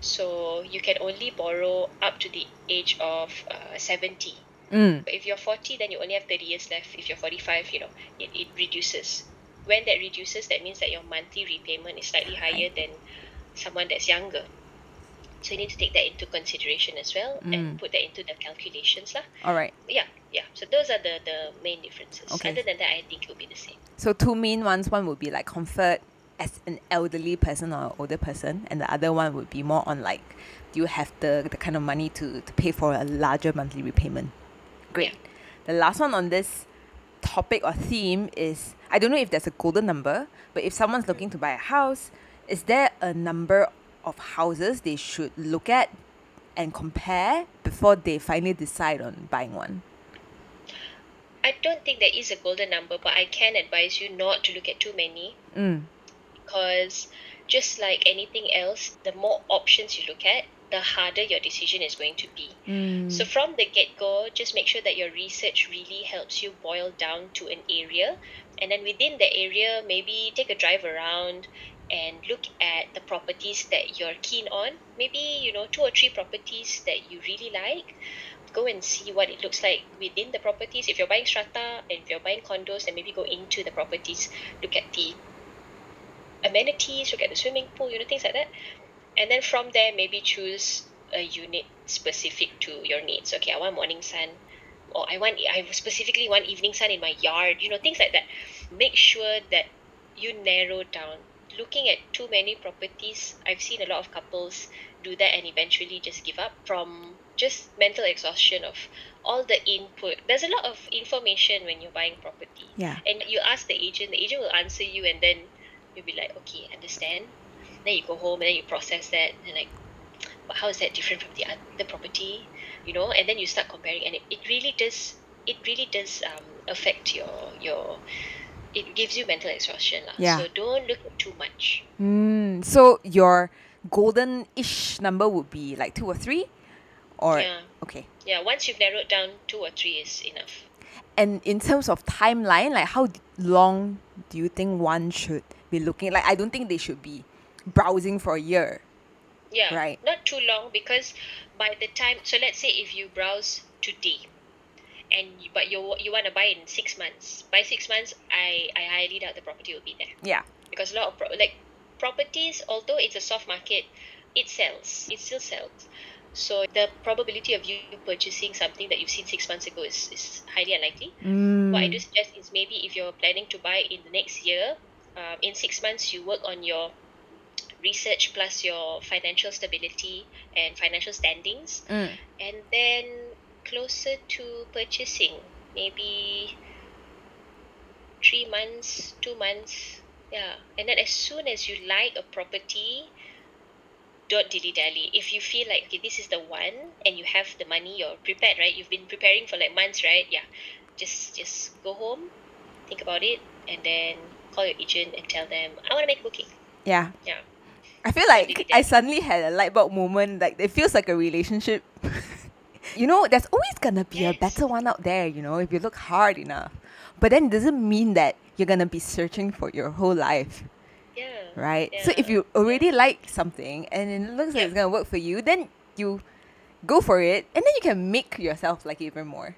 S2: So you can only borrow up to the age of uh, 70.
S1: Mm.
S2: But if you're 40, then you only have 30 years left. If you're 45, you know, it, it reduces. When that reduces, that means that your monthly repayment is slightly higher than someone that's younger. So you need to take that into consideration as well
S1: Mm.
S2: and put that into the calculations. Lah.
S1: All right.
S2: Yeah, yeah. So those are the, the main differences.
S1: Okay.
S2: Other than that, I think it will be the same.
S1: So two main ones. One would be like comfort as an elderly person or older person, and the other one would be more on like, do you have the, the kind of money to, to pay for a larger monthly repayment? Great. The last one on this topic or theme is I don't know if there's a golden number, but if someone's looking to buy a house, is there a number of houses they should look at and compare before they finally decide on buying one?
S2: I don't think there is a golden number, but I can advise you not to look at too many
S1: Mm.
S2: Because just like anything else, the more options you look at, the harder your decision is going to be.
S1: Mm.
S2: So from the get go, just make sure that your research really helps you boil down to an area. And then within the area, maybe take a drive around and look at the properties that you're keen on. Maybe, you know, two or three properties that you really like. Go and see what it looks like within the properties. If you're buying strata and if you're buying condos, then maybe go into the properties, look at the amenities, look at the swimming pool, you know, things like that. And then from there, maybe choose a unit specific to your needs. Okay, I want morning sun, or I want I specifically want evening sun in my yard. You know, things like that. Make sure that you narrow down. Looking at too many properties, I've seen a lot of couples do that and eventually just give up from just mental exhaustion of all the input. There's a lot of information when you're buying property
S1: yeah.
S2: and you ask the agent, the agent will answer you, and then you'll be like, okay, understand. Then you go home and then you process that, and like, but how is that different from the other property? You know, and then you start comparing, and it, it really does, it really does um, affect your your. It gives you mental exhaustion, lah.
S1: Yeah.
S2: So don't look at too much.
S1: Mm, so your golden-ish number would be like two or three, or
S2: Yeah.
S1: okay.
S2: Yeah. Once you've narrowed down, two or three is enough.
S1: And in terms of timeline, like how long do you think one should be looking? Like I don't think they should be browsing for a year.
S2: Yeah.
S1: Right.
S2: Not too long because by the time so let's say if you browse today and you, but you you want to buy in six months. By six months, I I highly doubt the property will be there
S1: Yeah.
S2: because a lot of pro- like properties, although it's a soft market, it sells. It still sells. So the probability of you purchasing something that you've seen six months ago is, is highly unlikely.
S1: Mm.
S2: What I do suggest is maybe if you're planning to buy in the next year, um, in six months you work on your research plus your financial stability and financial standings,
S1: Mm.
S2: and then closer to purchasing, maybe three months, two months, yeah. And then as soon as you like a property, don't dilly dally. If you feel like okay, this is the one, and you have the money, you're prepared, right? You've been preparing for like months, right? Yeah. Just just go home, think about it, and then call your agent and tell them I want to make a booking.
S1: Yeah.
S2: Yeah.
S1: I feel like I suddenly had a light bulb moment. Like it feels like a relationship. you know, there's always gonna be a better one out there. You know, if you look hard enough. But then it doesn't mean that you're gonna be searching for your whole life,
S2: Yeah.
S1: right? So if you already like something and it looks like it's gonna work for you, then you go for it, and then you can make yourself like even more.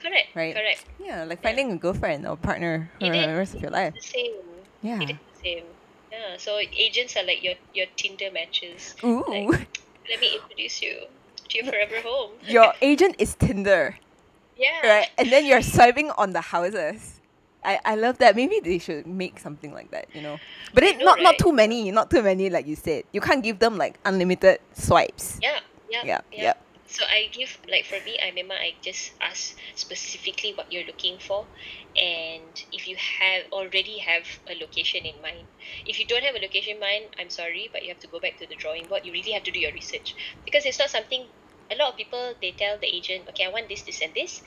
S2: Correct.
S1: Right.
S2: Correct.
S1: Yeah, like
S2: Yeah.
S1: finding a girlfriend or partner for the rest of your life.
S2: The same.
S1: Yeah.
S2: It is the same. Yeah. So agents are like your your Tinder matches.
S1: Ooh.
S2: Like, let me introduce you to your forever home.
S1: your agent is Tinder.
S2: yeah.
S1: right? And then you're swiping on the houses. I, I love that. Maybe they should make something like that, you know. But it,
S2: know,
S1: not not too many, not too many, like you said. You can't give them like unlimited swipes.
S2: Yeah. Yeah.
S1: Yeah,
S2: yeah.
S1: yeah.
S2: So I give like for me, I remember I just ask specifically what you're looking for, and if you have already have a location in mind. If you don't have a location in mind, I'm sorry, but you have to go back to the drawing board. You really have to do your research because it's not something. A lot of people they tell the agent, okay, I want this, this, and this,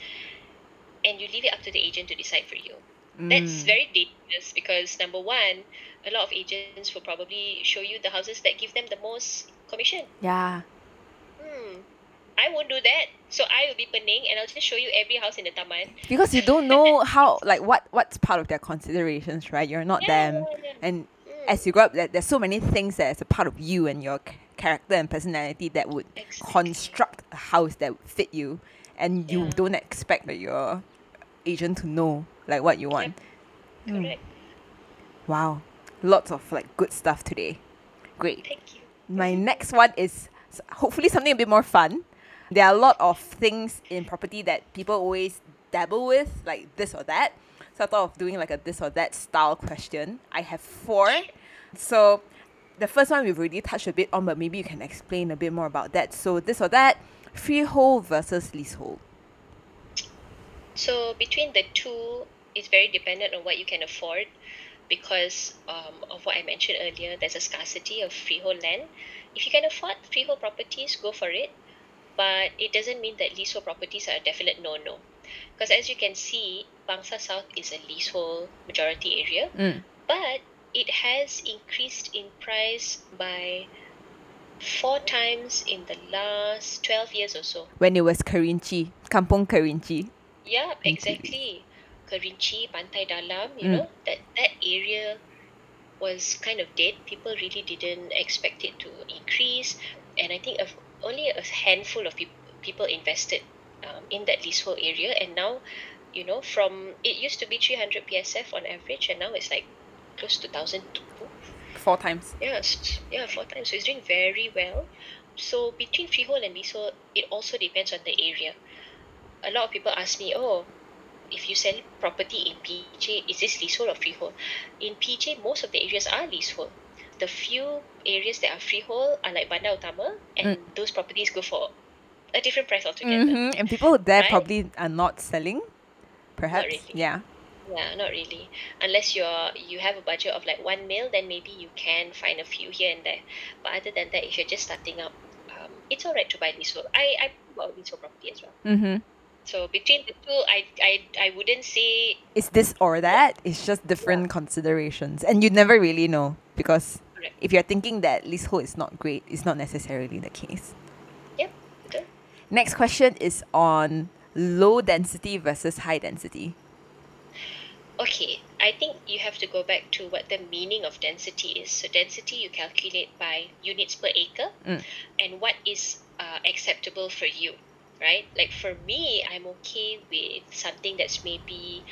S2: and you leave it up to the agent to decide for you. That's
S1: Mm.
S2: very dangerous because number one, a lot of agents will probably show you the houses that give them the most commission.
S1: Yeah.
S2: Hmm. I won't do that. So I will be pening and I'll just show you every house in the taman.
S1: Because you don't know how like what what's part of their considerations, right? You're not
S2: Yeah,
S1: them.
S2: yeah.
S1: And
S2: Mm.
S1: as you grow up, there, there's so many things that is a part of you and your character and personality that would
S2: Exactly.
S1: construct a house that would fit you, and you
S2: Yeah.
S1: don't expect that your agent to know like what you want. Mm.
S2: Correct.
S1: Wow, lots of like good stuff today. Great.
S2: Thank you.
S1: My next one is hopefully something a bit more fun. There are a lot of things in property that people always dabble with, like this or that. So I thought of doing like a this or that style question. I have four. So the first one we've already touched a bit on, but maybe you can explain a bit more about that. So this or that, freehold versus leasehold.
S2: So between the two, it's very dependent on what you can afford because um, of what I mentioned earlier. There's a scarcity of freehold land. If you can afford freehold properties, go for it. But it doesn't mean that leasehold properties are a definite no-no. Because as you can see, Bangsar South is a leasehold majority area.
S1: Mm.
S2: but it has increased in price by four times in the last 12 years or so.
S1: When it was Kerinci, Kampung Kerinci.
S2: Yeah, exactly. Kerinci, Pantai Dalam, you
S1: Mm.
S2: know, that, that area was kind of dead. People really didn't expect it to increase. And I think of only a handful of peop- people invested um, in that leasehold area. And now, you know, from it used to be 300 PSF on average, and now it's like close to 1,002.
S1: Four times.
S2: Yes, yeah, four times. So it's doing very well. So between freehold and leasehold, it also depends on the area. A lot of people ask me, oh, if you sell property in PJ, is this leasehold or freehold? In PJ, most of the areas are leasehold. The few areas that are freehold are like Bandar Utama, and those properties go for a different price altogether.
S1: hmm And people there
S2: Right?
S1: probably are not selling, perhaps.
S2: really.
S1: Yeah.
S2: Yeah, not really. Unless you're you have a budget of like one mil, then maybe you can find a few here and there. But other than that, if you're just starting up, um, it's alright to buy leasehold. I I bought leasehold property as well.
S1: Mm-hmm.
S2: So between the two, I I I wouldn't say
S1: It's this or that. It's just different considerations, and you never really know because. If you're thinking that leasehold is not great, it's not necessarily the case.
S2: yep. betul.
S1: Next question is on low density versus high density.
S2: Okay, I think you have to go back to what the meaning of density is. So density you calculate by units per acre,
S1: Mm.
S2: and what is uh, acceptable for you. right? Like for me, I'm okay with something that's maybe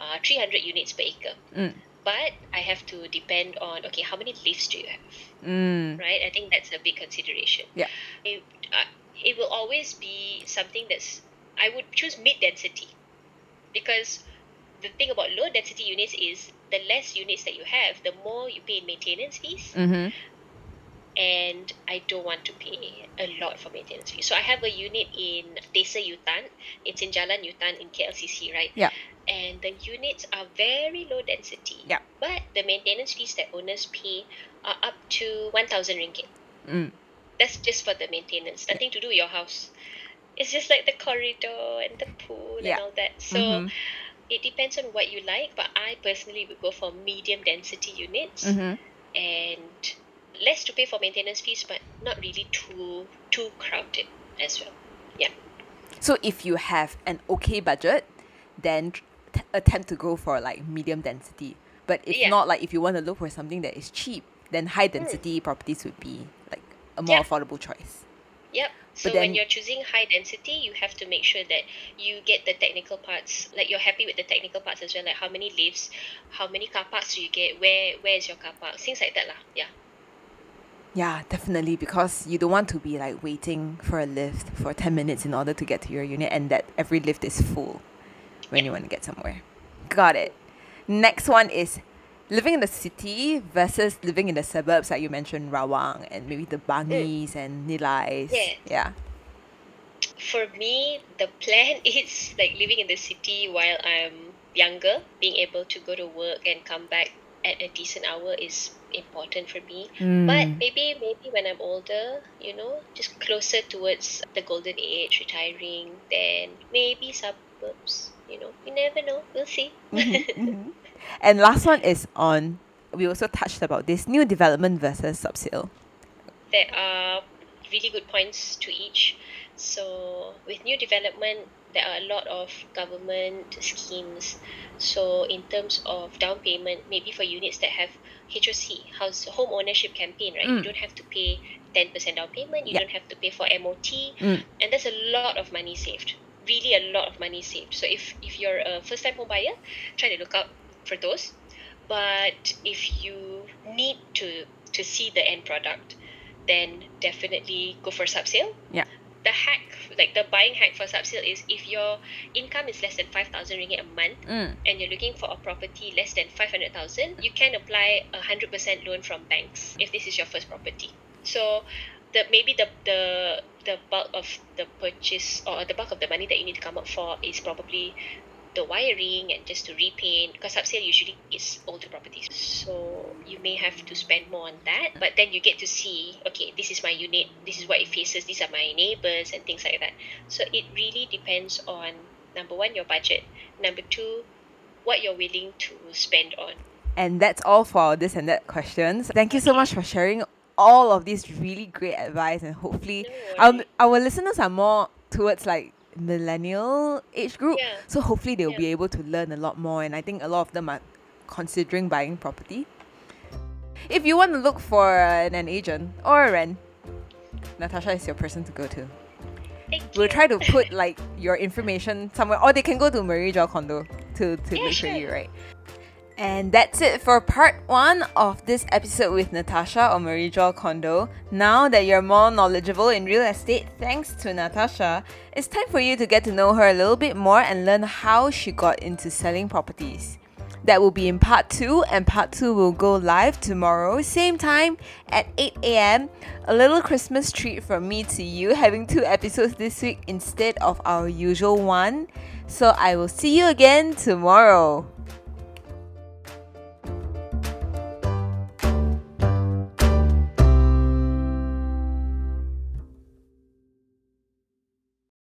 S2: uh, 300 units per acre.
S1: Mm.
S2: But I have to depend on okay, how many leaves do you have,
S1: Mm.
S2: right? I think that's a big consideration.
S1: Yeah.
S2: It, uh, it will always be something that's I would choose mid density because the thing about low density units is the less units that you have, the more you pay in maintenance fees
S1: Mm-hmm.
S2: And I don't want to pay a lot for maintenance fees. So I have a unit in Desa Yutan. It's in Jalan Yutan in KLCC, right?
S1: Yeah.
S2: And the units are very low density.
S1: Yeah.
S2: But the maintenance fees that owners pay are up to 1,000 ringgit.
S1: Mm.
S2: That's just for the maintenance, nothing to do with your house. It's just like the corridor and the pool
S1: Yeah.
S2: and all that. So
S1: Mhm.
S2: it depends on what you like, but I personally would go for medium density units
S1: Mm-hmm.
S2: and less to pay for maintenance fees, but not really too too crowded as well.
S1: So if you have an okay budget, then t- attempt to go for like medium density. But if
S2: Yeah.
S1: not, like if you want to look for something that is cheap, then high density hmm. properties would be like a more
S2: Yeah.
S1: affordable choice.
S2: Yep. So
S1: then-
S2: when you're choosing high density, you have to make sure that you get the technical parts. Like you're happy with the technical parts as well, like how many lifts, how many car parks do you get, where where is your car park, things like that lah. Yeah.
S1: Yeah, definitely because you don't want to be like waiting for a lift for 10 minutes in order to get to your unit and that every lift is full when you want to get somewhere. Got it. Next one is living in the city versus living in the suburbs like you mentioned Rawang and maybe the Bangis and Nilais.
S2: Yeah.
S1: Yeah.
S2: For me, the plan is like living in the city while I'm younger, being able to go to work and come back at a decent hour is important for me. But
S1: Mm.
S2: maybe maybe when I'm older, you know, just closer towards the golden age, retiring, then maybe suburbs. You know, you never know. We'll see.
S1: Mhm, mhm. and last one is on we also touched about this new development versus subsale.
S2: there are really good points to each. So with new development, there are a lot of government schemes. So in terms of down payment, maybe for units that have HOC, house home ownership campaign, right? You
S1: Mm.
S2: don't have to pay ten percent down payment. You don't have to pay for MOT,
S1: Mm.
S2: and that's a lot of money saved. Really, a lot of money saved. So if if you're a first time home buyer, try to look out for those. But if you need to to see the end product, then definitely go for subsale.
S1: Yeah.
S2: The hack, like the buying hack for subsale, is if your income is less than five thousand ringgit a month
S1: Mm.
S2: and you're looking for a property less than five hundred thousand, you can apply a hundred percent loan from banks if this is your first property. So, the maybe the the the bulk of the purchase or the bulk of the money that you need to come up for is probably the wiring and just to repaint because subsale usually is older properties. So you may have to spend more on that but then you get to see okay this is my unit this is what it faces these are my neighbors and things like that. So it really depends on number one your budget number two what you're willing to spend on.
S1: And that's all for this and that questions. Thank you so much for sharing all of these really great advice and hopefully
S2: No
S1: our, our listeners are more towards like millennial age group.
S2: Yeah.
S1: So hopefully they'll
S2: Yeah.
S1: be able to learn a lot more and I think a lot of them are considering buying property. If you want to look for an, an agent or a rent, Natasha is your person to go to.
S2: Thank
S1: We'll
S2: you.
S1: try to put like your information somewhere, or they can go to Marie Jo Condo to, to
S2: Yeah,
S1: look for
S2: sure.
S1: you, right? And that's it for part one of this episode with Natasha or Marie Jo Condo. Now that you're more knowledgeable in real estate, thanks to Natasha, it's time for you to get to know her a little bit more and learn how she got into selling properties. That will be in part two, and part two will go live tomorrow, same time at 8 a.m. A little Christmas treat from me to you, having two episodes this week instead of our usual one. So I will see you again tomorrow.